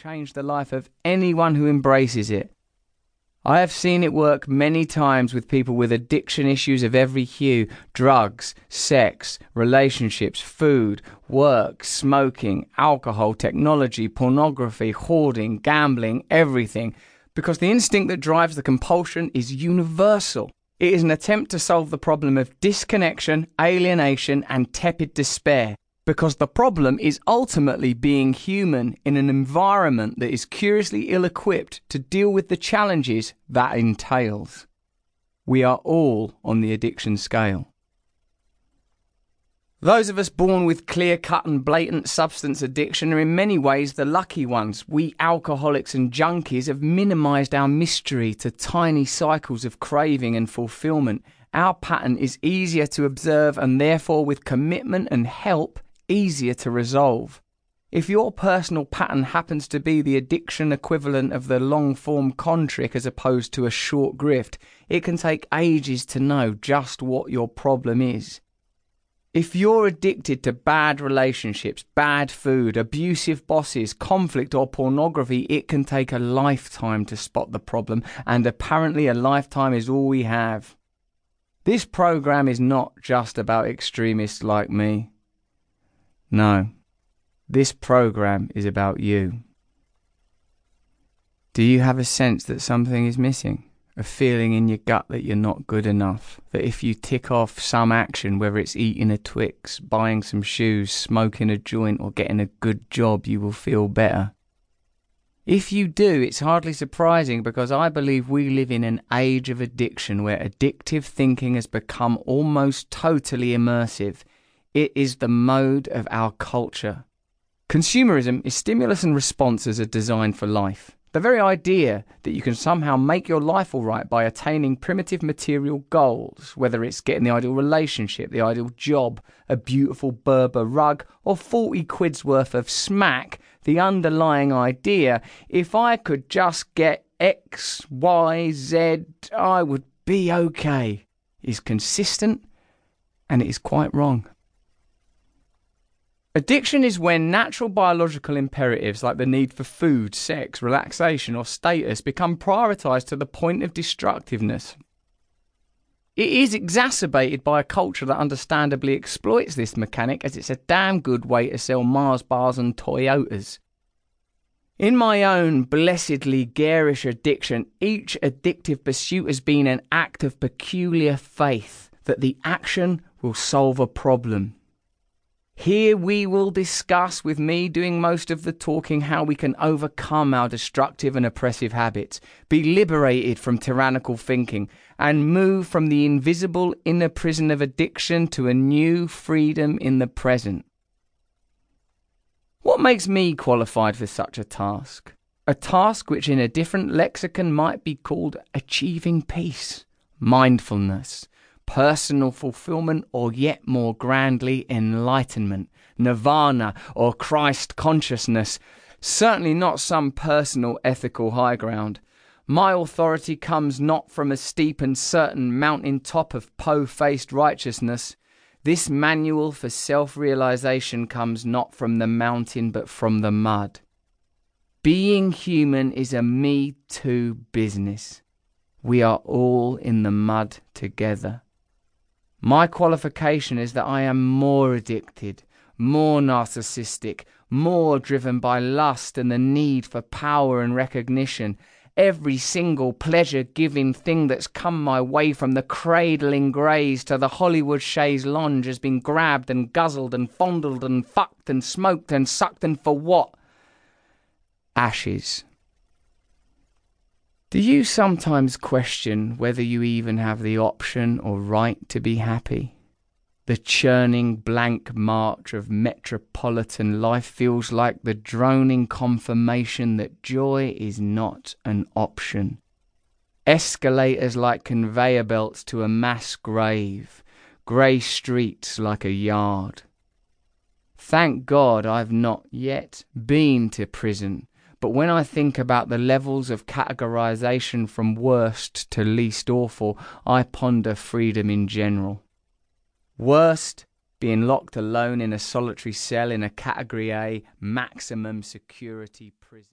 change the life of anyone who embraces it. I have seen it work many times with people with addiction issues of every hue drugs, sex, relationships, food, work, smoking, alcohol, technology, pornography, hoarding, gambling, everything. Because the instinct that drives the compulsion is universal. It is an attempt to solve the problem of disconnection, alienation, and tepid despair because the problem is ultimately being human in an environment that is curiously ill equipped to deal with the challenges that entails. We are all on the addiction scale. Those of us born with clear cut and blatant substance addiction are in many ways the lucky ones. We alcoholics and junkies have minimized our mystery to tiny cycles of craving and fulfillment. Our pattern is easier to observe and therefore, with commitment and help, easier to resolve. If your personal pattern happens to be the addiction equivalent of the long form con trick as opposed to a short grift, it can take ages to know just what your problem is. If you're addicted to bad relationships, bad food, abusive bosses, conflict, or pornography, it can take a lifetime to spot the problem, and apparently a lifetime is all we have. This program is not just about extremists like me. No, this program is about you. Do you have a sense that something is missing? A feeling in your gut that you're not good enough? That if you tick off some action, whether it's eating a Twix, buying some shoes, smoking a joint, or getting a good job, you will feel better? If you do, it's hardly surprising because I believe we live in an age of addiction where addictive thinking has become almost totally immersive it is the mode of our culture. Consumerism is stimulus and responses are designed for life. The very idea that you can somehow make your life all right by attaining primitive material goals, whether it's getting the ideal relationship, the ideal job, a beautiful Berber rug, or 40 quid's worth of smack, the underlying idea, if I could just get X, Y, Z, I would be okay, is consistent and it is quite wrong. Addiction is when natural biological imperatives like the need for food, sex, relaxation, or status become prioritized to the point of destructiveness. It is exacerbated by a culture that understandably exploits this mechanic as it's a damn good way to sell Mars bars and Toyotas. In my own blessedly garish addiction, each addictive pursuit has been an act of peculiar faith that the action will solve a problem. Here we will discuss, with me doing most of the talking, how we can overcome our destructive and oppressive habits, be liberated from tyrannical thinking, and move from the invisible inner prison of addiction to a new freedom in the present. What makes me qualified for such a task? A task which, in a different lexicon, might be called achieving peace, mindfulness personal fulfillment, or yet more grandly, enlightenment, nirvana, or Christ consciousness. Certainly not some personal ethical high ground. My authority comes not from a steep and certain mountain top of po faced righteousness. This manual for self realization comes not from the mountain but from the mud. Being human is a me too business. We are all in the mud together. My qualification is that I am more addicted, more narcissistic, more driven by lust and the need for power and recognition. Every single pleasure giving thing that's come my way from the cradle in Grays to the Hollywood chaise lounge has been grabbed and guzzled and fondled and fucked and smoked and sucked, and for what? Ashes. Do you sometimes question whether you even have the option or right to be happy? The churning blank march of metropolitan life feels like the droning confirmation that joy is not an option. Escalators like conveyor belts to a mass grave, grey streets like a yard. Thank God I've not yet been to prison but when I think about the levels of categorization from worst to least awful, I ponder freedom in general. Worst, being locked alone in a solitary cell in a Category A maximum security prison.